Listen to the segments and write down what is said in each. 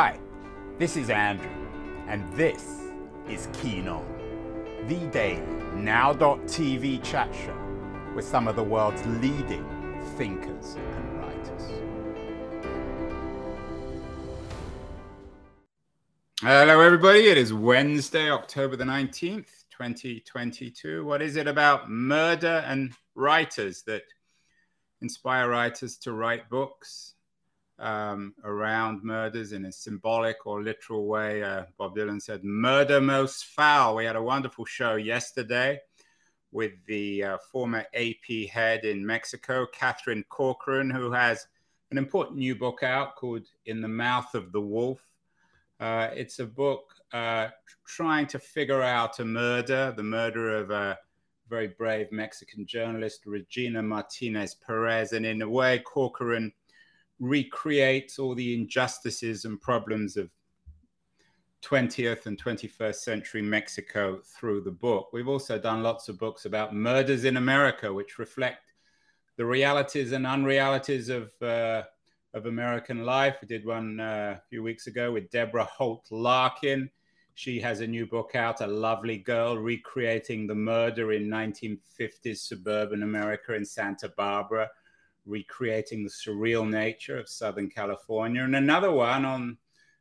Hi, this is Andrew, and this is Keen On, the daily now.tv chat show with some of the world's leading thinkers and writers. Hello, everybody. It is Wednesday, October the 19th, 2022. What is it about murder and writers that inspire writers to write books? Um, around murders in a symbolic or literal way. Uh, Bob Dylan said, Murder most foul. We had a wonderful show yesterday with the uh, former AP head in Mexico, Katherine Corcoran, who has an important new book out called In the Mouth of the Wolf. Uh, it's a book uh, trying to figure out a murder, the murder of a very brave Mexican journalist, Regina Martinez Perez. And in a way, Corcoran recreates all the injustices and problems of 20th and 21st century Mexico through the book. We've also done lots of books about murders in America, which reflect the realities and unrealities of uh, of American life. We did one uh, a few weeks ago with Deborah Holt Larkin. She has a new book out, A Lovely Girl, recreating the murder in 1950s suburban America in Santa Barbara recreating the surreal nature of Southern California, and another one on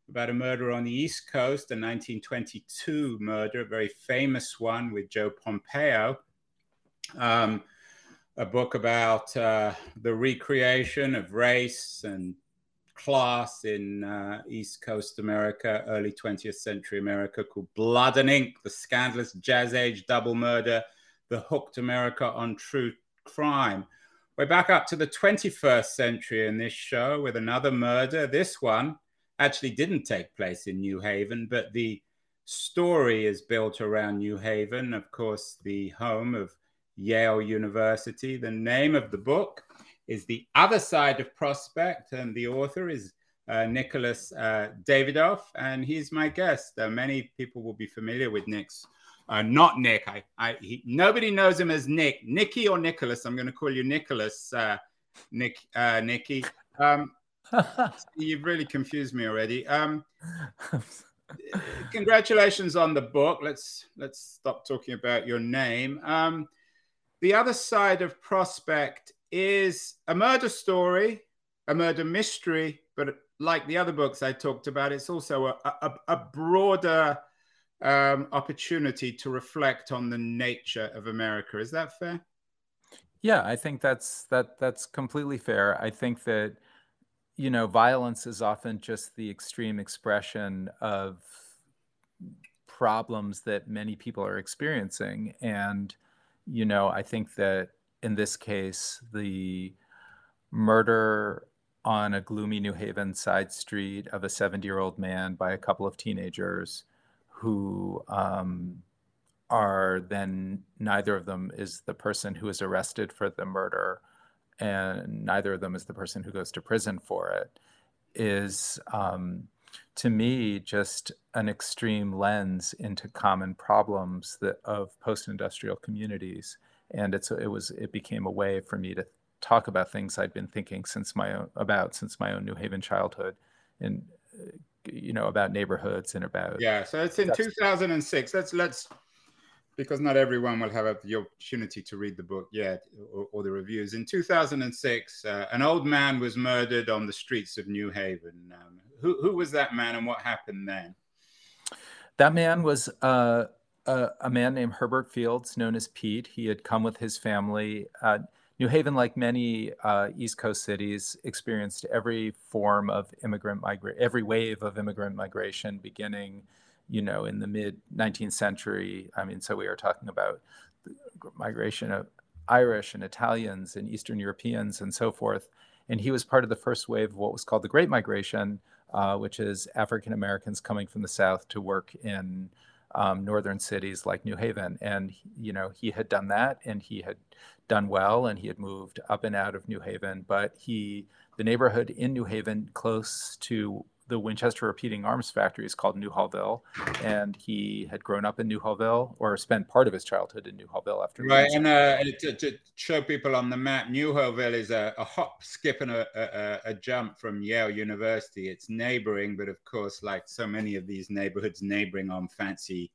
about a murder on the East Coast, a 1922 murder, a very famous one with Joe Pompeo. Um, a book about uh, the recreation of race and class in uh, East Coast America, early 20th century America, called Blood and Ink The Scandalous Jazz Age Double Murder, The Hooked America on True Crime. We're back up to the 21st century in this show with another murder. This one actually didn't take place in New Haven, but the story is built around New Haven, of course, the home of Yale University. The name of the book is The Other Side of Prospect, and the author is uh, Nicholas uh, Dawidoff, and he's my guest. Uh, many people will be familiar with Nick's uh, not Nick. I, I he, nobody knows him as Nick, Nicky or Nicholas. I'm going to call you Nicholas, uh, Nick, uh, Nicky. Um, you've really confused me already. Um, congratulations on the book. Let's let's stop talking about your name. Um, the other side of Prospect is a murder story, a murder mystery, but like the other books I talked about, it's also a, a, a broader um, opportunity to reflect on the nature of America. Is that fair? Yeah, I think that's that that's completely fair. I think that you know violence is often just the extreme expression of problems that many people are experiencing and you know i think that in this case the murder on a gloomy new haven side street of a 70 year old man by a couple of teenagers who um, are then neither of them is the person who is arrested for the murder, and neither of them is the person who goes to prison for it, is um, to me just an extreme lens into common problems that, of post-industrial communities, and it's it was it became a way for me to talk about things I'd been thinking since my own about since my own New Haven childhood, and you know about neighborhoods and about yeah so it's in 2006 let's let's because not everyone will have the opportunity to read the book yet or, or the reviews. In 2006 uh, an old man was murdered on the streets of new haven. Um, who, who was that man and what happened then? That man was uh, a, a, man named herbert fields known as pete. He had come with his family uh, New Haven, like many uh, East Coast cities, experienced every form of immigrant migration, every wave of immigrant migration beginning, you know, in the mid 19th century. I mean, so we are talking about the migration of Irish and Italians and Eastern Europeans and so forth. And he was part of the first wave of what was called the Great Migration, uh, which is African Americans coming from the South to work in um, northern cities like New Haven. And, you know, he had done that and he had done well and he had moved up and out of New Haven. But he, the neighborhood in New Haven, close to the Winchester Repeating Arms Factory is called Newhallville, and he had grown up in Newhallville or spent part of his childhood in Newhallville after. Right, and uh, to, to, show people on the map, Newhallville is a, a hop, skip, and a, a, a, jump from Yale University. It's neighboring, but of course, like so many of these neighborhoods neighboring on fancy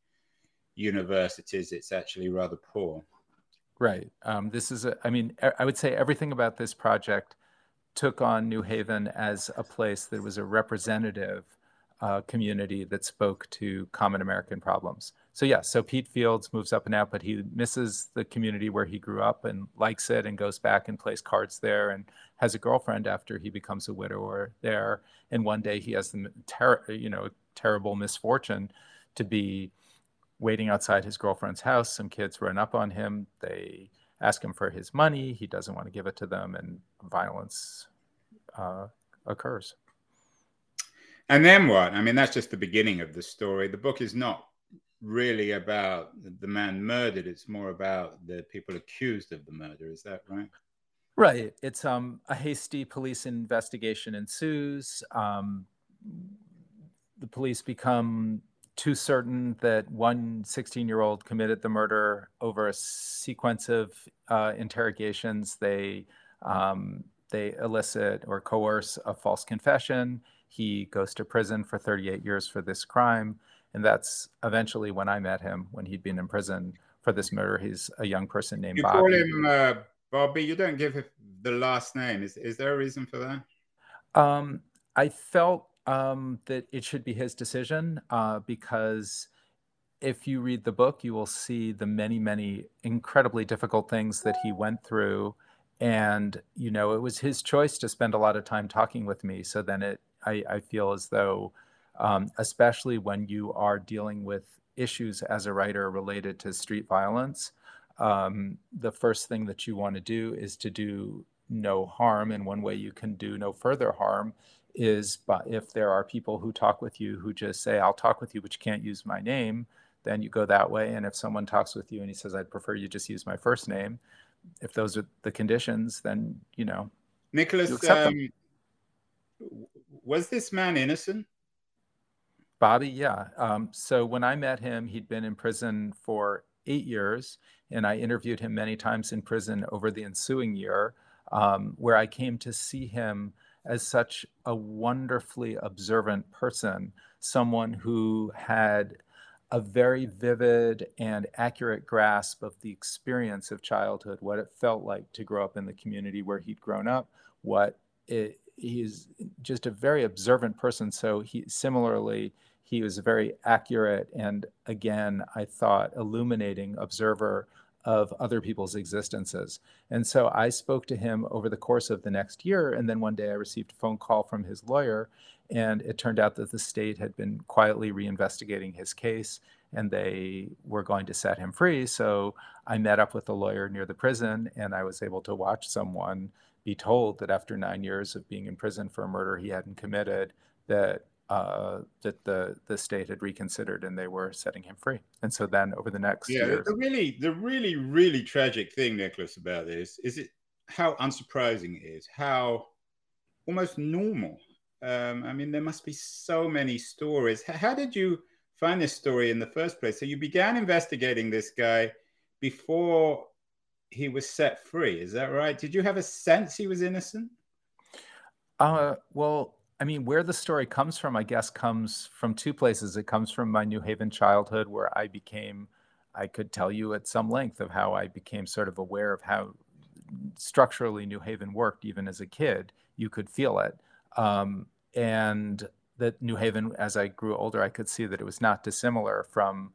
universities, it's actually rather poor. Right. Um, this is, I mean, I would say everything about this project took on New Haven as a place that was a representative uh, community that spoke to common American problems. So yeah, so Pete Fields moves up and out, but he misses the community where he grew up and likes it and goes back and plays cards there and has a girlfriend after he becomes a widower there. And one day he has the ter- you know terrible misfortune to be waiting outside his girlfriend's house. Some kids run up on him. They ask him for his money. He doesn't want to give it to them, and violence uh, occurs. And then what? I mean, that's just the beginning of the story. The book is not really about the man murdered. It's more about the people accused of the murder. Is that right? Right. It's um, a hasty police investigation ensues. Um, the police become too certain that one 16 year old committed the murder over a sequence of uh, interrogations. They um, they elicit or coerce a false confession. He goes to prison for 38 years for this crime, and that's eventually when I met him when he'd been in prison for this murder. He's a young person named you Bobby. call him uh, Bobby. You don't give the last name. Is is there a reason for that? Um, I felt um, that it should be his decision uh, because if you read the book, you will see the many, many incredibly difficult things that he went through. And, you know, it was his choice to spend a lot of time talking with me. So then it, I, I feel as though, um, especially when you are dealing with issues as a writer related to street violence, um, the first thing that you want to do is to do no harm. And one way you can do no further harm is but if there are people who talk with you who just say i'll talk with you but you can't use my name then you go that way and if someone talks with you and he says i'd prefer you just use my first name if those are the conditions then you know nicholas you um, was this man innocent? Bobby yeah. Um, so when i met him he'd been in prison for eight years and i interviewed him many times in prison over the ensuing year um, where i came to see him as such a wonderfully observant person, someone who had a very vivid and accurate grasp of the experience of childhood, what it felt like to grow up in the community where he'd grown up, what it, he's just a very observant person. So he similarly, he was a very accurate and again, I thought illuminating observer of other people's existences. And so I spoke to him over the course of the next year. And then one day I received a phone call from his lawyer. And it turned out that the state had been quietly reinvestigating his case and they were going to set him free. So I met up with a lawyer near the prison and I was able to watch someone be told that after nine years of being in prison for a murder he hadn't committed, that uh, that the the state had reconsidered and they were setting him free. And so then over the next yeah, years, the really the really really tragic thing, Nicholas, about this is it how unsurprising it is, how almost normal. Um, I mean, there must be so many stories. How did you find this story in the first place? So you began investigating this guy before he was set free. Is that right? Did you have a sense he was innocent? Uh, well, I mean, where the story comes from, I guess, comes from two places. It comes from my New Haven childhood, where I became, I could tell you at some length of how I became sort of aware of how structurally New Haven worked, even as a kid. You could feel it. Um, and that New Haven, as I grew older, I could see that it was not dissimilar from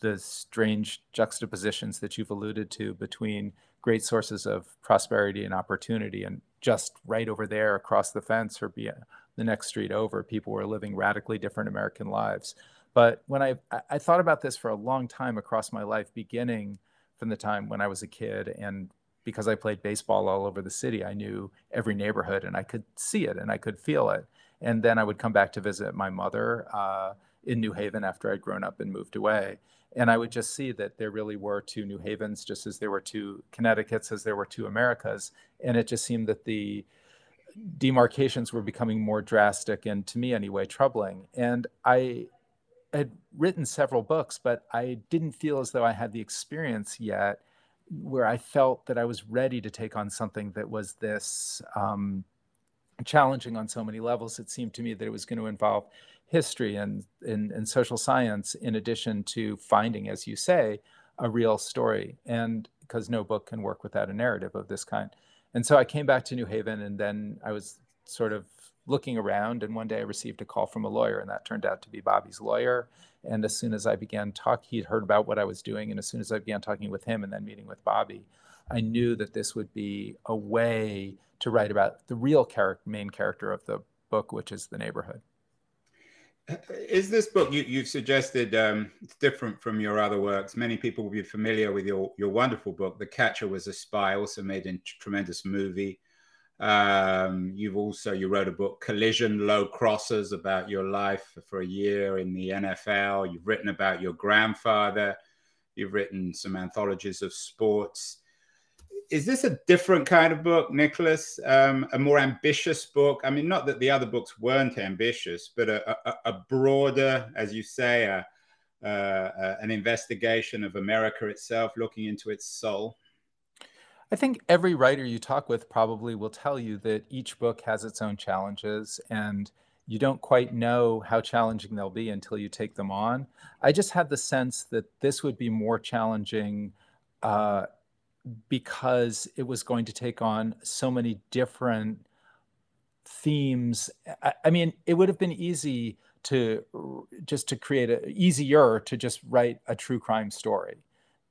the strange juxtapositions that you've alluded to between great sources of prosperity and opportunity and just right over there across the fence or be the next street over, people were living radically different American lives. But when I, I thought about this for a long time across my life, beginning from the time when I was a kid and because I played baseball all over the city, I knew every neighborhood and I could see it and I could feel it. And then I would come back to visit my mother uh, in New Haven after I'd grown up and moved away. And I would just see that there really were two New Havens, just as there were two Connecticut's, as there were two Americas. And it just seemed that the demarcations were becoming more drastic and, to me anyway, troubling. And I had written several books, but I didn't feel as though I had the experience yet where I felt that I was ready to take on something that was this um, challenging on so many levels. It seemed to me that it was going to involve history and, and, and social science in addition to finding, as you say, a real story. And because no book can work without a narrative of this kind. And so I came back to New Haven and then I was sort of looking around and one day I received a call from a lawyer and that turned out to be Bobby's lawyer. And as soon as I began talking, he'd heard about what I was doing. And as soon as I began talking with him and then meeting with Bobby, I knew that this would be a way to write about the real character, main character of the book, which is the neighborhood. Is this book you, have suggested um, it's different from your other works? Many people will be familiar with your your wonderful book, The Catcher Was a Spy, also made a tremendous movie. Um, you've also you wrote a book, Collision Low Crossers, about your life for a year in the NFL. You've written about your grandfather. You've written some anthologies of sports is this a different kind of book, Nicholas? Um, a more ambitious book? I mean, not that the other books weren't ambitious, but a, a, a broader, as you say, a, an investigation of America itself, looking into its soul. I think every writer you talk with probably will tell you that each book has its own challenges and you don't quite know how challenging they'll be until you take them on. I just had the sense that this would be more challenging uh, because it was going to take on so many different themes. I, I mean, it would have been easy to just to create a easier to just write a true crime story.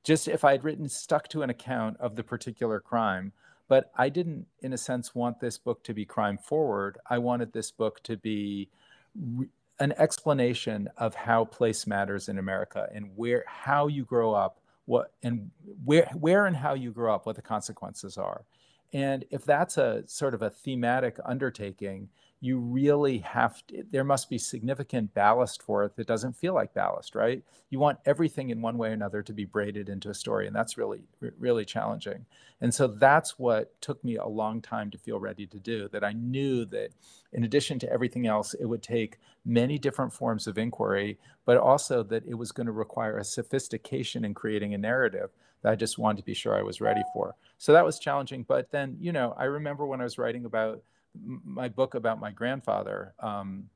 Just if I had written stuck to an account of the particular crime, but I didn't, in a sense, want this book to be crime forward. I wanted this book to be re- an explanation of how place matters in America and where how you grow up what and where where and how you grew up, what the consequences are. And if that's a sort of a thematic undertaking, you really have to, there must be significant ballast for it that doesn't feel like ballast, right? You want everything in one way or another to be braided into a story, and that's really, really challenging. And so that's what took me a long time to feel ready to do. That I knew that in addition to everything else, it would take many different forms of inquiry, but also that it was going to require a sophistication in creating a narrative that I just wanted to be sure I was ready for. So that was challenging. But then, you know, I remember when I was writing about my book about my grandfather um,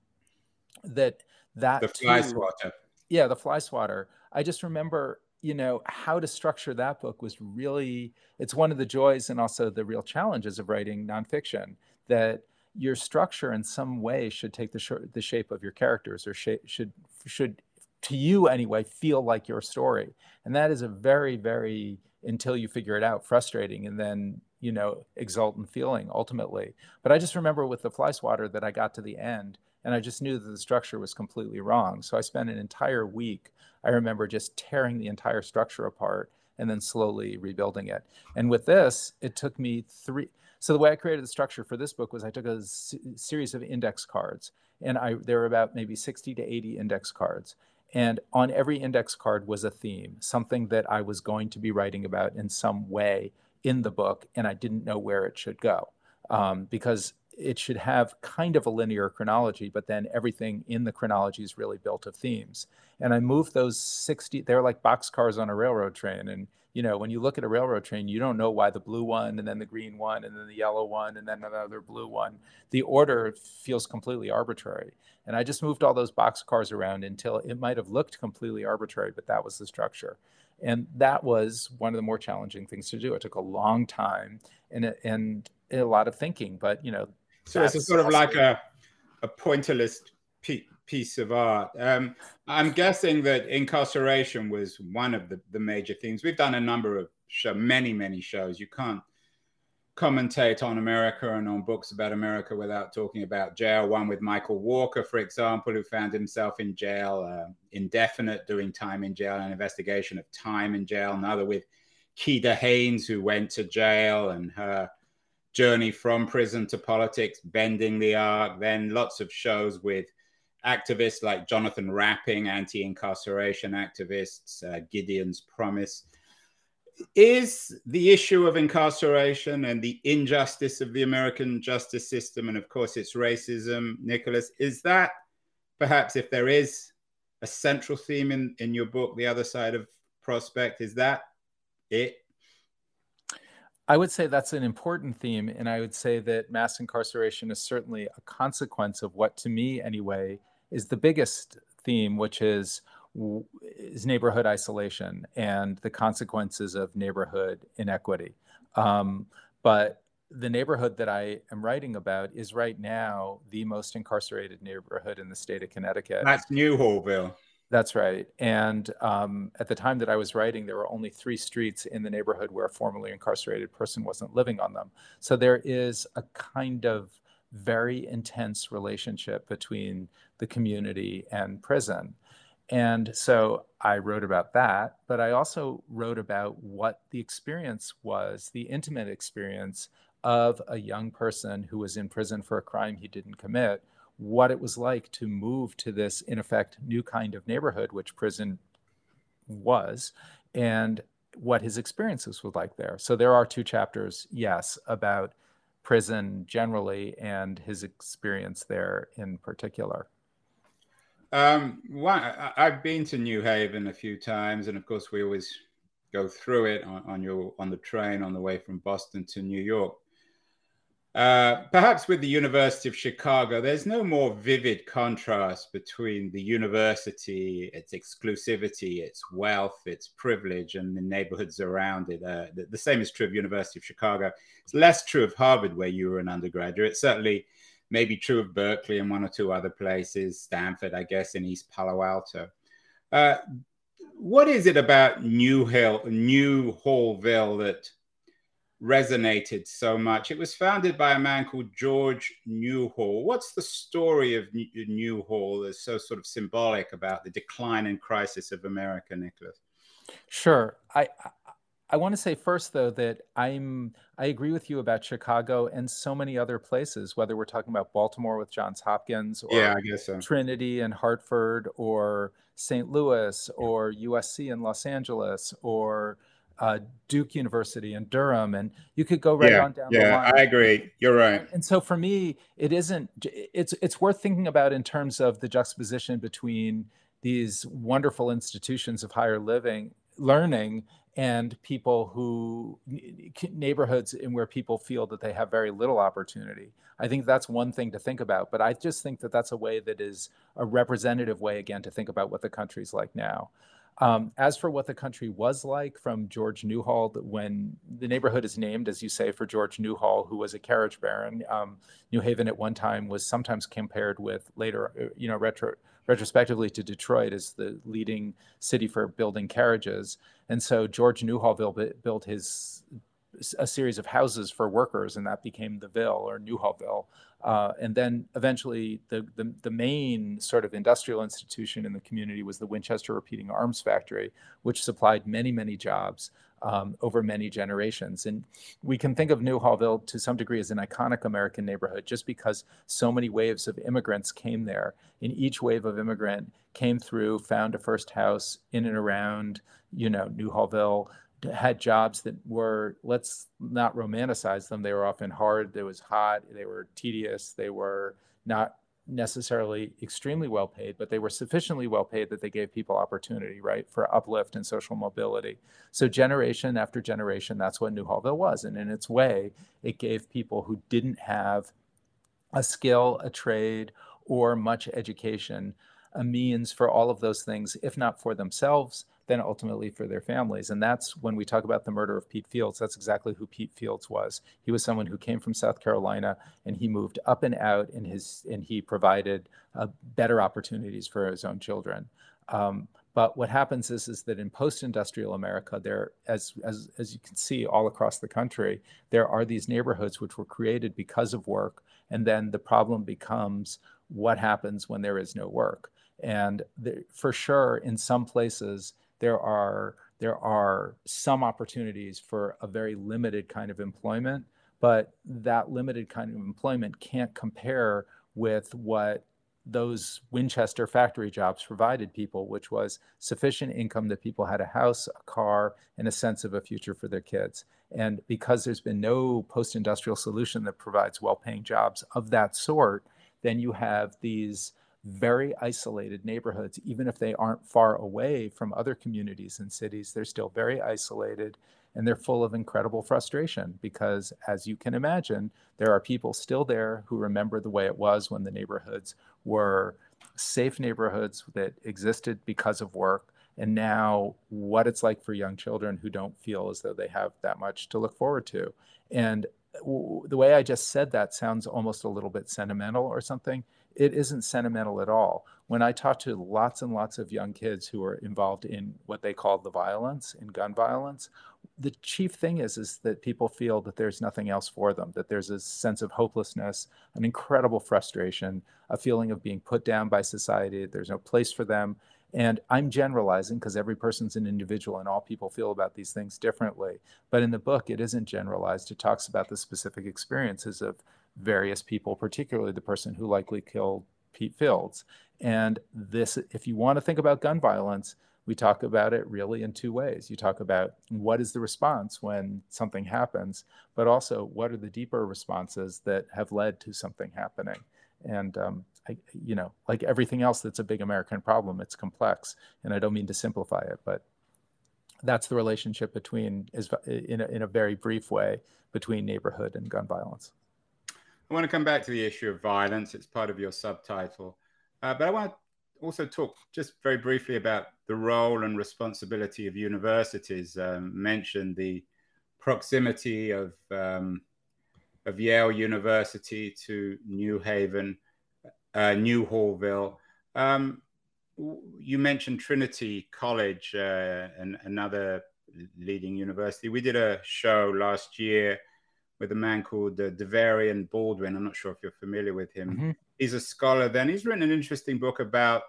that that the fly too, swatter yeah the fly swatter i just remember you know how to structure that book was really it's one of the joys and also the real challenges of writing nonfiction that your structure in some way should take the, sh- the shape of your characters or sh- should should to you anyway feel like your story and that is a very very until you figure it out frustrating and then you know, exultant feeling ultimately. But I just remember with the fly swatter that I got to the end and I just knew that the structure was completely wrong. So I spent an entire week, I remember just tearing the entire structure apart and then slowly rebuilding it. And with this, it took me three. So the way I created the structure for this book was I took a s- series of index cards, and I there were about maybe 60 to 80 index cards. And on every index card was a theme, something that I was going to be writing about in some way in the book, and I didn't know where it should go um, because it should have kind of a linear chronology, but then everything in the chronology is really built of themes. And I moved those 60, they're like boxcars on a railroad train. And, you know, when you look at a railroad train, you don't know why the blue one and then the green one and then the yellow one and then another blue one. The order feels completely arbitrary. And I just moved all those boxcars around until it might have looked completely arbitrary, but that was the structure and that was one of the more challenging things to do. It took a long time and and a lot of thinking, but you know. So it's a sort of like a a pointillist piece of art. Um, I'm guessing that incarceration was one of the, the major themes. We've done a number of show, many many shows. You can't commentate on America and on books about America without talking about jail. One with Michael Walker, for example, who found himself in jail, uh, indefinite, doing time in jail, an investigation of time in jail. Another with Keeda Haynes, who went to jail and her journey from prison to politics, bending the arc. Then lots of shows with activists like Jonathan Rapping, anti incarceration activists, uh, Gideon's Promise is the issue of incarceration and the injustice of the American justice system, and of course its racism, Nicholas, is that perhaps if there is a central theme in, in your book, The Other Side of Prospect, is that it? I would say that's an important theme. And I would say that mass incarceration is certainly a consequence of what, to me anyway, is the biggest theme, which is is neighborhood isolation and the consequences of neighborhood inequity. Um, but the neighborhood that I am writing about is right now the most incarcerated neighborhood in the state of Connecticut. That's New Newhallville. That's right. And um, at the time that I was writing, there were only three streets in the neighborhood where a formerly incarcerated person wasn't living on them. So there is a kind of very intense relationship between the community and prison. And so I wrote about that, but I also wrote about what the experience was, the intimate experience of a young person who was in prison for a crime he didn't commit, what it was like to move to this, in effect, new kind of neighborhood, which prison was, and what his experiences were like there. So there are two chapters, yes, about prison generally and his experience there in particular. Um, one, I've been to New Haven a few times, and of course, we always go through it on, on your on the train on the way from Boston to New York. Uh, perhaps with the University of Chicago, there's no more vivid contrast between the university, its exclusivity, its wealth, its privilege, and the neighborhoods around it. Uh, the, the, same is true of University of Chicago. It's less true of Harvard, where you were an undergraduate. Certainly, maybe true of Berkeley and one or two other places, Stanford, I guess, in East Palo Alto. Uh, what is it about New Hill, New Hallville that resonated so much? It was founded by a man called George Newhall. What's the story of Newhall that's so sort of symbolic about the decline and crisis of America, Nicholas? Sure. I, I want to say first, though, that I'm I agree with you about Chicago and so many other places. Whether we're talking about Baltimore with Johns Hopkins, or yeah, I guess so. Trinity and Hartford, or St. Louis, or USC in Los Angeles, or uh, Duke University in Durham, and you could go right yeah, on down yeah, the line. Yeah, I agree. You're right. And so for me, it isn't. It's it's worth thinking about in terms of the juxtaposition between these wonderful institutions of higher living learning and people who neighborhoods in where people feel that they have very little opportunity i think that's one thing to think about but i just think that that's a way that is a representative way again to think about what the country's like now um, as for what the country was like from George Newhall, when the neighborhood is named, as you say, for George Newhall, who was a carriage baron, um, New Haven at one time was sometimes compared with later, uh, you know, retro, retrospectively to Detroit as the leading city for building carriages. And so George Newhall built his a series of houses for workers, and that became the Ville or Newhallville. Uh, and then eventually, the, the, the main sort of industrial institution in the community was the Winchester Repeating Arms Factory, which supplied many, many jobs um, over many generations. And we can think of Newhallville to some degree as an iconic American neighborhood just because so many waves of immigrants came there. And each wave of immigrant came through, found a first house in and around, you know, Newhallville, had jobs that were let's not romanticize them. They were often hard it was hot they were tedious they were not necessarily extremely well paid but they were sufficiently well paid that they gave people opportunity right for uplift and social mobility. So generation after generation that's what newhallville was. And in its way it gave people who didn't have a skill a trade or much education a means for all of those things if not for themselves then ultimately for their families. And that's when we talk about the murder of Pete Fields, that's exactly who Pete Fields was. He was someone who came from South Carolina and he moved up and out in his and he provided uh, better opportunities for his own children. Um, but what happens is, is that in post-industrial America, there, as, as, as you can see all across the country, there are these neighborhoods which were created because of work. And then the problem becomes what happens when there is no work. And the, for sure, in some places, there are there are some opportunities for a very limited kind of employment, but that limited kind of employment can't compare with what those Winchester factory jobs provided people, which was sufficient income that people had a house, a car, and a sense of a future for their kids. And because there's been no post industrial solution that provides well paying jobs of that sort, then you have these very isolated neighborhoods, even if they aren't far away from other communities and cities, they're still very isolated and they're full of incredible frustration because, as you can imagine, there are people still there who remember the way it was when the neighborhoods were safe neighborhoods that existed because of work. And now, what it's like for young children who don't feel as though they have that much to look forward to. And the way I just said that sounds almost a little bit sentimental or something. It isn't sentimental at all. When I talk to lots and lots of young kids who are involved in what they call the violence, in gun violence, the chief thing is is that people feel that there's nothing else for them, that there's a sense of hopelessness, an incredible frustration, a feeling of being put down by society. There's no place for them. And I'm generalizing because every person's an individual and all people feel about these things differently. But in the book, it isn't generalized. It talks about the specific experiences of various people, particularly the person who likely killed Pete Fields. And this, if you want to think about gun violence, we talk about it really in two ways. You talk about what is the response when something happens, but also what are the deeper responses that have led to something happening. And um, I, you know, like everything else that's a big American problem, it's complex. And I don't mean to simplify it, but that's the relationship between, is in a, in a very brief way, between neighborhood and gun violence. I want to come back to the issue of violence. It's part of your subtitle. Uh, but I want to also talk just very briefly about the role and responsibility of universities. Um, mentioned the proximity of um, of Yale University to New Haven uh, Newhallville. Um, you mentioned Trinity College uh, and another leading university. We did a show last year with a man called uh, Davarian Baldwin. I'm not sure if you're familiar with him. Mm-hmm. He's a scholar. Then he's written an interesting book about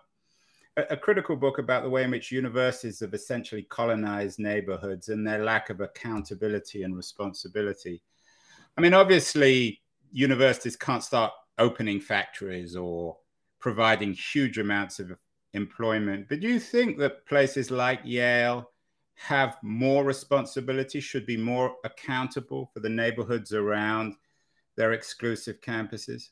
a, a, critical book about the way in which universities have essentially colonized neighborhoods and their lack of accountability and responsibility. I mean, obviously, universities can't start opening factories or providing huge amounts of employment. But do you think that places like Yale have more responsibility, should be more accountable for the neighborhoods around their exclusive campuses?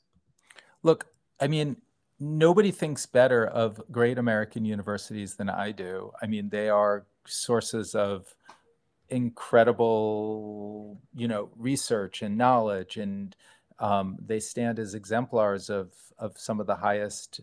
Look, I mean, nobody thinks better of great American universities than I do. I mean, they are sources of incredible, you know, research and knowledge and um, they stand as exemplars of of some of the highest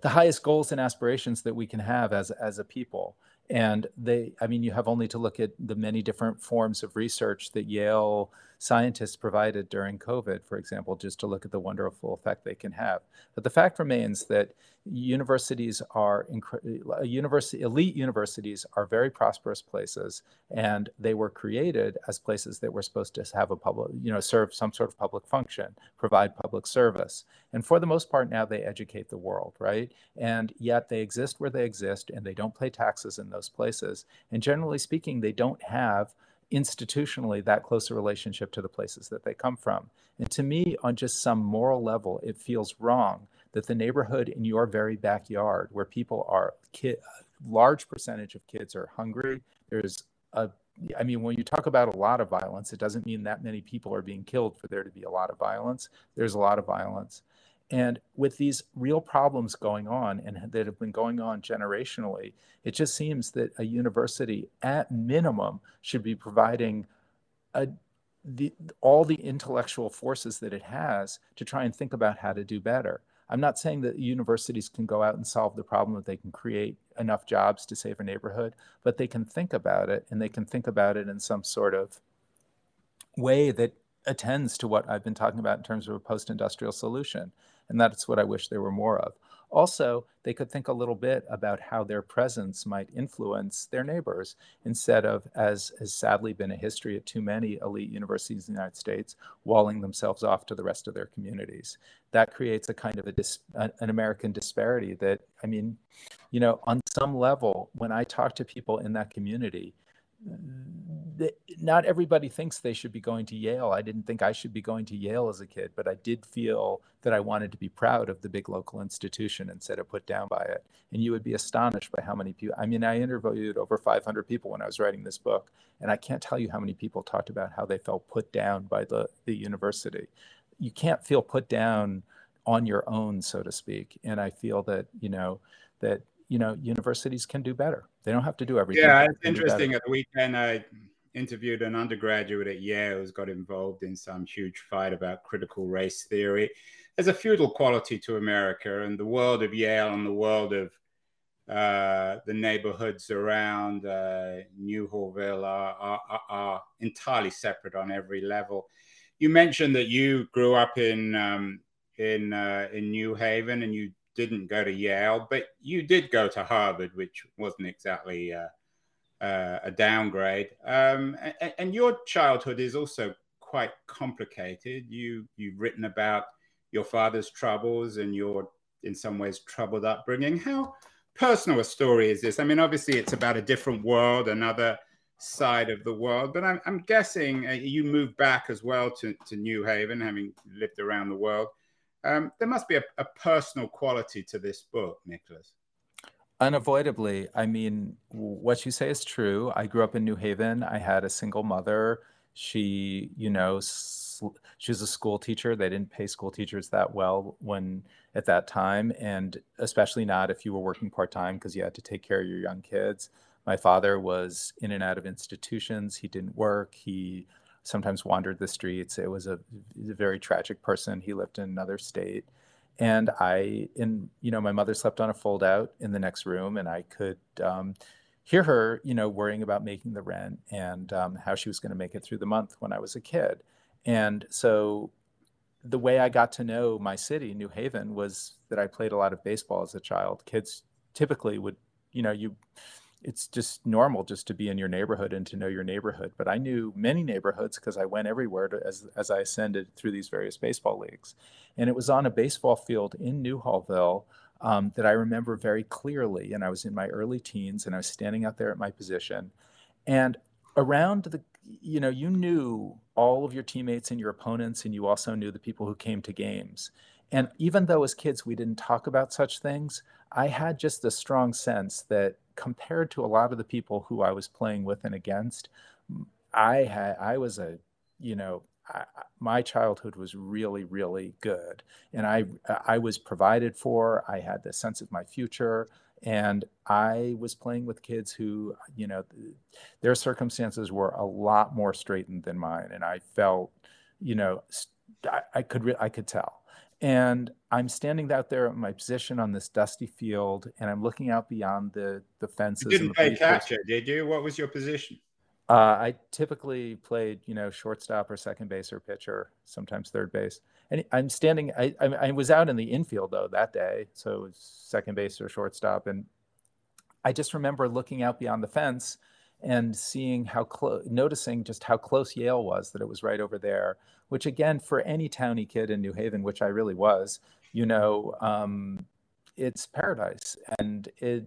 the highest goals and aspirations that we can have as as a people and they i mean you have only to look at the many different forms of research that yale scientists provided during covid for example just to look at the wonderful effect they can have. But the fact remains that universities are incre- uh, university elite universities are very prosperous places and they were created as places that were supposed to have a public you know serve some sort of public function provide public service. And for the most part now they educate the world right? And yet they exist where they exist and they don't pay taxes in those places. And generally speaking they don't have institutionally that close a relationship to the places that they come from and to me on just some moral level it feels wrong that the neighborhood in your very backyard where people are kid, large percentage of kids are hungry there's a I mean, when you talk about a lot of violence, it doesn't mean that many people are being killed for there to be a lot of violence. There's a lot of violence. And with these real problems going on and that have been going on generationally, it just seems that a university, at minimum, should be providing a, the, all the intellectual forces that it has to try and think about how to do better. I'm not saying that universities can go out and solve the problem that they can create enough jobs to save a neighborhood, but they can think about it and they can think about it in some sort of way that attends to what I've been talking about in terms of a post industrial solution. And that's what I wish there were more of. Also, they could think a little bit about how their presence might influence their neighbors instead of, as has sadly been a history at too many elite universities in the United States, walling themselves off to the rest of their communities. That creates a kind of a dis- an American disparity that, I mean, you know, on some level, when I talk to people in that community, not everybody thinks they should be going to Yale. I didn't think I should be going to Yale as a kid, but I did feel that I wanted to be proud of the big local institution instead of put down by it. And you would be astonished by how many people. I mean, I interviewed over 500 people when I was writing this book, and I can't tell you how many people talked about how they felt put down by the, the university. You can't feel put down on your own, so to speak. And I feel that, you know, that you know universities can do better they don't have to do everything yeah it's interesting at the weekend i interviewed an undergraduate at Yale who's got involved in some huge fight about critical race theory. There's a feudal quality to America, and the world of Yale and the world of uh, the neighborhoods around uh, Newhallville are, are, are, entirely separate on every level. You mentioned that you grew up in um, in uh, in New Haven and you didn't go to Yale, but you did go to Harvard, which wasn't exactly uh, uh, a downgrade. Um, and, and, your childhood is also quite complicated. You you've written about your father's troubles and your, in some ways, troubled upbringing. How personal a story is this? I mean, obviously, it's about a different world, another side of the world. But I'm, I'm guessing uh, you moved back as well to, to New Haven, having lived around the world. Um, there must be a, a personal quality to this book, Nicholas. Unavoidably. I mean, what you say is true. I grew up in New Haven. I had a single mother. She, you know, she was a school teacher. They didn't pay school teachers that well when at that time, and especially not if you were working part time because you had to take care of your young kids. My father was in and out of institutions. He didn't work. He sometimes wandered the streets. It was a, a very tragic person. He lived in another state and I, in you know, my mother slept on a fold out in the next room, and I could um, hear her, you know, worrying about making the rent and um, how she was going to make it through the month when I was a kid. And so, the way I got to know my city, New Haven, was that I played a lot of baseball as a child. Kids typically would, you know, you it's just normal just to be in your neighborhood and to know your neighborhood. But I knew many neighborhoods because I went everywhere to, as, as I ascended through these various baseball leagues. And it was on a baseball field in Newhallville um, that I remember very clearly. And I was in my early teens and I was standing out there at my position. And around the, you know, you knew all of your teammates and your opponents, and you also knew the people who came to games. And even though as kids we didn't talk about such things, I had just a strong sense that compared to a lot of the people who I was playing with and against, I had I was a you know I, my childhood was really really good. And I I was provided for I had the sense of my future and I was playing with kids who you know their circumstances were a lot more straitened than mine. And I felt you know I, I could I could tell and I'm standing out there at my position on this dusty field, and I'm looking out beyond the the fences. You didn't play catcher, did you? What was your position? Uh, I typically played, you know, shortstop or second base or pitcher, sometimes third base. And I'm standing. I, I, I was out in the infield though that day, so it was second base or shortstop, and I just remember looking out beyond the fence and seeing how close, noticing just how close Yale was, that it was right over there, which again, for any towny kid in New Haven, which I really was, you know, um, it's paradise. And it,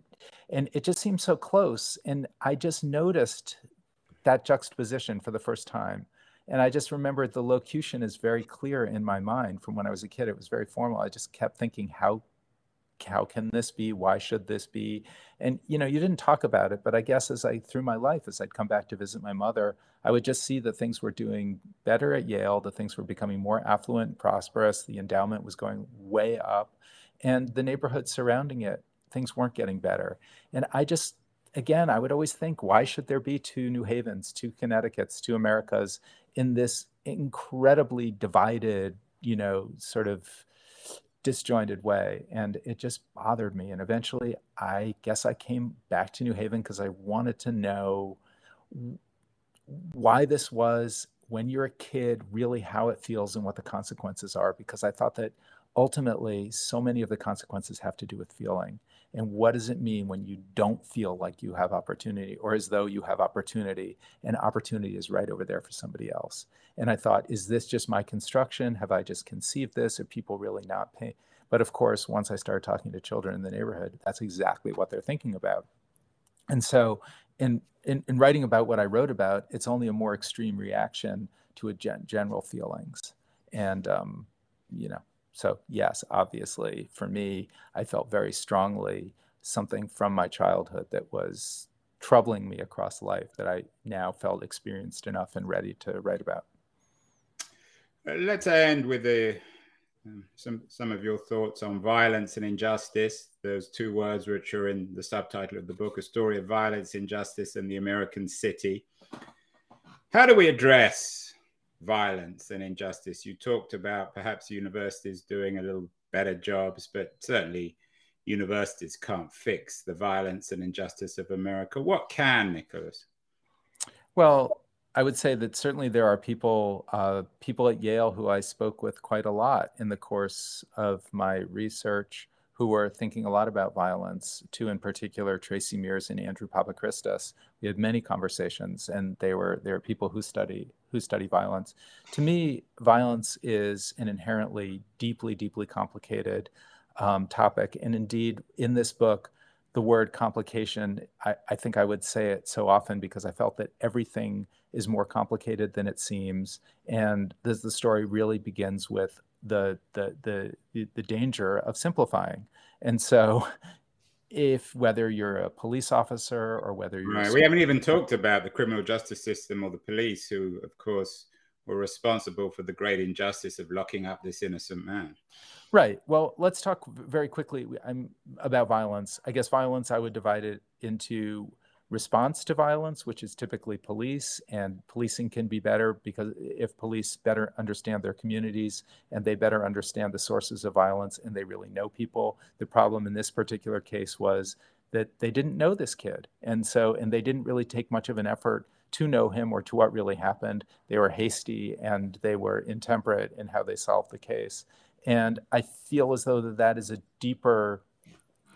and it just seemed so close. And I just noticed that juxtaposition for the first time. And I just remember the locution is very clear in my mind from when I was a kid. It was very formal. I just kept thinking, how how can this be? Why should this be? And you know you didn't talk about it but i guess as i through my life as i'd come back to visit my mother i would just see that things were doing better at yale that things were becoming more affluent prosperous the endowment was going way up and the neighborhood surrounding it things weren't getting better. And i just again i would always think why should there be two new havens two connecticut's two americas in this incredibly divided you know sort of disjointed way and it just bothered me and eventually i guess i came back to new haven because i wanted to know why this was when you're a kid really how it feels and what the consequences are because i thought that ultimately so many of the consequences have to do with feeling and what does it mean when you don't feel like you have opportunity or as though you have opportunity and opportunity is right over there for somebody else? And I thought, is this just my construction? Have I just conceived this? Are people really not paying? But of course, once I started talking to children in the neighborhood, that's exactly what they're thinking about. And so, in, in, in writing about what I wrote about, it's only a more extreme reaction to a gen- general feelings. And, um, you know, so yes, obviously for me, I felt very strongly something from my childhood that was troubling me across life that I now felt experienced enough and ready to write about. Uh, let's end with the, um, some some of your thoughts on violence and injustice. Those two words which are in the subtitle of the book: "A Story of Violence, Injustice, and the American City." How do we address violence and injustice? You talked about perhaps universities doing a little better jobs, but certainly universities can't fix the violence and injustice of America. What can, Nicholas? Well, I would say that certainly there are people uh, people at Yale who I spoke with quite a lot in the course of my research who were thinking a lot about violence. Two in particular, Tracey Meares and Andrew Papachristos. We had many conversations, and they were they were people who study who study violence. To me, violence is an inherently deeply deeply complicated um, topic. And indeed, in this book, the word complication, I, I, think I would say it so often because I felt that everything is more complicated than it seems. And this, the story really begins with the, the, the, the danger of simplifying. And so, if whether you're a police officer or whether you're. Right. We haven't even talked about the criminal justice system or the police, who, of course, were responsible for the great injustice of locking up this innocent man. Right. Well, let's talk very quickly I'm, about violence. I guess violence, I would divide it into response to violence, which is typically police, and policing can be better because if police better understand their communities and they better understand the sources of violence and they really know people. The problem in this particular case was that they didn't know this kid. And so, and they didn't really take much of an effort to know him or to what really happened. They were hasty and they were intemperate in how they solved the case. And I feel as though that, that is a deeper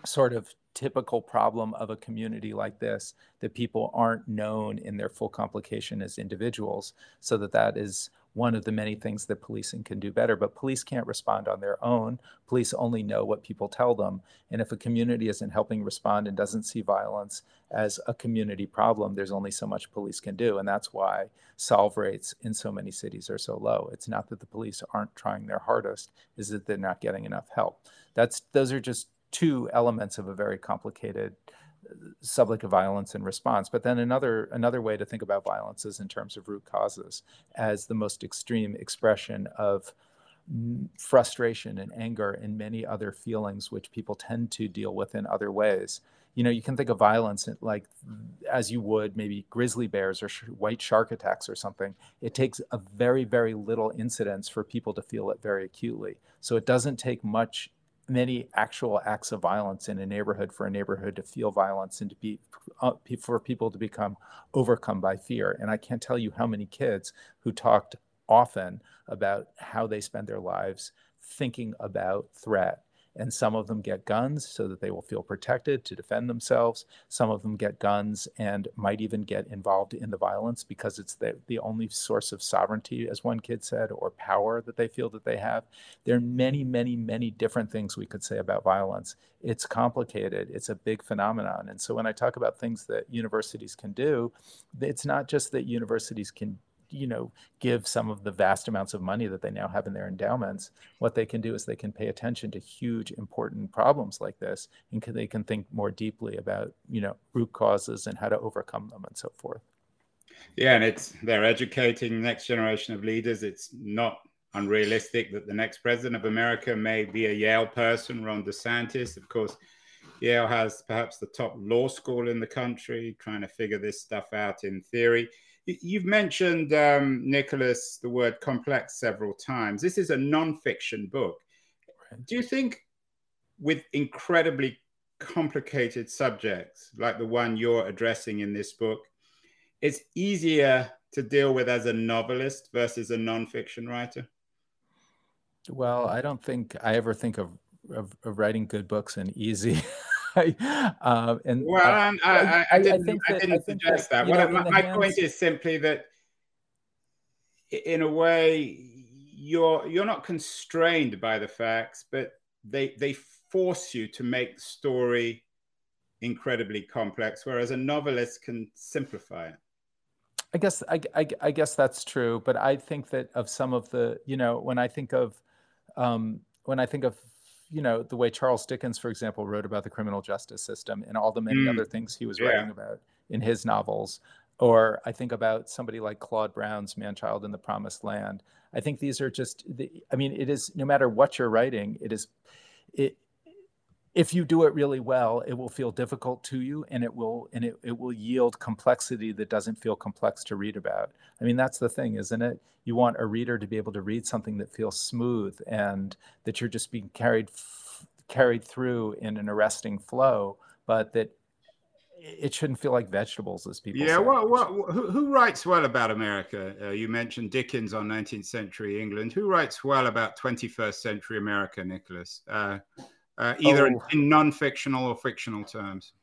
sort of typical problem of a community like this that people aren't known in their full complication as individuals so that that is one of the many things that policing can do better. But police can't respond on their own. Police only know what people tell them. And if a community isn't helping respond and doesn't see violence as a community problem, there's only so much police can do. And that's why solve rates in so many cities are so low. It's not that the police aren't trying their hardest, is that they're not getting enough help. That's those are just two elements of a very complicated uh, subject of violence and response. But then another another way to think about violence is in terms of root causes as the most extreme expression of frustration and anger and many other feelings which people tend to deal with in other ways. You know, you can think of violence like as you would maybe grizzly bears or sh- white shark attacks or something. It takes a very, very little incidence for people to feel it very acutely. So it doesn't take much many actual acts of violence in a neighborhood for a neighborhood to feel violence and to be uh, for people to become overcome by fear. And i can't tell you how many kids who talked often about how they spend their lives thinking about threat and some of them get guns so that they will feel protected to defend themselves. Some of them get guns and might even get involved in the violence because it's the, the only source of sovereignty, as one kid said, or power that they feel that they have. There are many, many, many different things we could say about violence. It's complicated, it's a big phenomenon. And so when I talk about things that universities can do, it's not just that universities can you know give some of the vast amounts of money that they now have in their endowments what they can do is they can pay attention to huge important problems like this and can, they can think more deeply about you know root causes and how to overcome them and so forth. Yeah and it's they're educating the next generation of leaders. It's not unrealistic that the next president of america may be a yale person ron desantis. Of course yale has perhaps the top law school in the country trying to figure this stuff out in theory You've mentioned, um, Nicholas, the word complex several times. This is a non-fiction book. Do you think, with incredibly complicated subjects like the one you're addressing in this book, it's easier to deal with as a novelist versus a non-fiction writer? Well, I don't think I ever think of, of, of writing good books in easy um, and well, I, I, I, didn't, I, that, didn't suggest that. that. Know, my, my point is simply that, in a way, you're you're not constrained by the facts, but they they force you to make the story incredibly complex, whereas a novelist can simplify it. I guess I, I, I, guess that's true, but I think that of some of the you know when I think of um, when I think of you know the way Charles Dickens, for example, wrote about the criminal justice system and all the many mm. other things he was yeah. writing about in his novels, or I think about somebody like Claude Brown's Manchild in the Promised Land. I think these are just the, I mean, it is no matter what you're writing, it is it if you do it really well, it will feel difficult to you and it will and it, it will yield complexity that doesn't feel complex to read about. I mean, that's the thing, isn't it? You want a reader to be able to read something that feels smooth and that you're just being carried carried through in an arresting flow, but that it shouldn't feel like vegetables, as people. Yeah, say. well, well who, who, writes well about America? Uh, you mentioned Dickens on 19th century England. Who writes well about 21st century America, Nicholas? Uh, uh, either oh. in, non-fictional or fictional terms.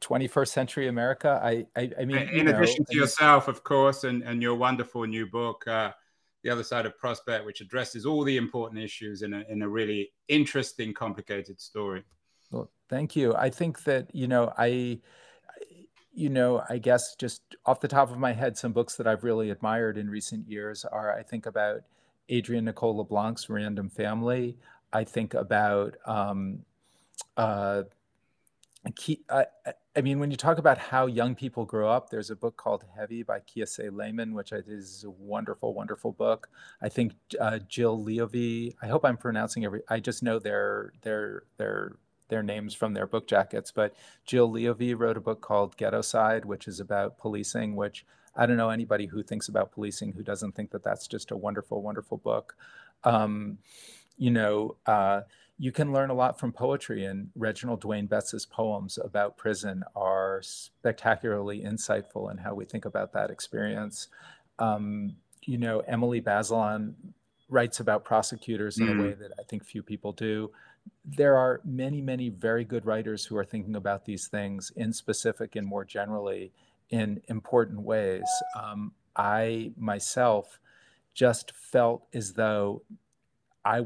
21st century America. I, I, I mean, in addition know, to yourself, of course, and, and your wonderful new book, uh, The Other Side of Prospect, which addresses all the important issues in a, in a really interesting, complicated story. Well, thank you. I think that, you know, I, you know, I guess just off the top of my head, some books that I've really admired in recent years are, I think about Adrian Nicole LeBlanc's Random Family. I think about um, uh, key, I, I, mean, when you talk about how young people grow up, there's a book called Heavy by Kiese Laymon, which is a wonderful, wonderful book. I think uh, Jill Leovy. I hope I'm pronouncing every. I just know their their their their names from their book jackets. But Jill Leovy wrote a book called Ghettoside, which is about policing. Which I don't know anybody who thinks about policing who doesn't think that that's just a wonderful, wonderful book. Um, you know, uh, you can learn a lot from poetry, and Reginald Dwayne Betts's poems about prison are spectacularly insightful in how we think about that experience. Um, you know, Emily Bazelon writes about prosecutors in mm. a way that I think few people do. There are many, many very good writers who are thinking about these things in specific and more generally in important ways. Um, I myself just felt as though I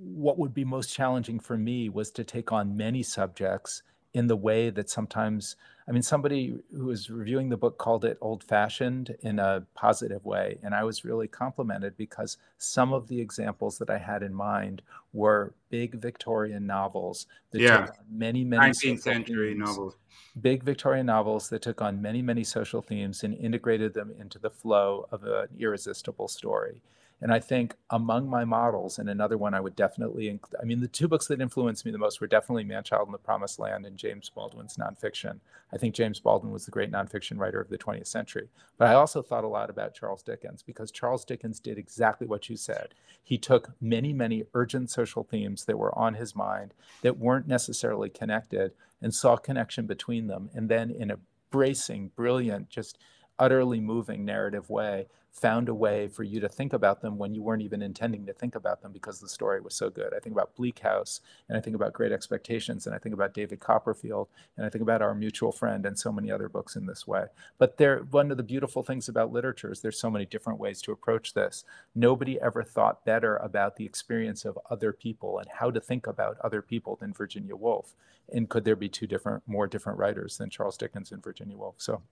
what would be most challenging for me was to take on many subjects in the way that sometimes i mean somebody who was reviewing the book called it old fashioned in a positive way and i was really complimented because some of the examples that i had in mind were big victorian novels that yeah. took many many 19th century themes, novels. Big victorian novels that took on many many social themes and integrated them into the flow of an irresistible story and I think among my models, and another one I would definitely, include, I mean, the two books that influenced me the most were definitely Manchild in the Promised Land and James Baldwin's nonfiction. I think James Baldwin was the great nonfiction writer of the 20th century. But I also thought a lot about Charles Dickens because Charles Dickens did exactly what you said. He took many, many urgent social themes that were on his mind that weren't necessarily connected and saw connection between them. And then in a bracing, brilliant, just utterly moving narrative way found a way for you to think about them when you weren't even intending to think about them because the story was so good. I think about Bleak House and I think about Great Expectations and I think about David Copperfield and I think about Our Mutual Friend and so many other books in this way. But there one of the beautiful things about literature is there's so many different ways to approach this. Nobody ever thought better about the experience of other people and how to think about other people than Virginia Woolf. And could there be two different more different writers than Charles Dickens and Virginia Woolf? So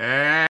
and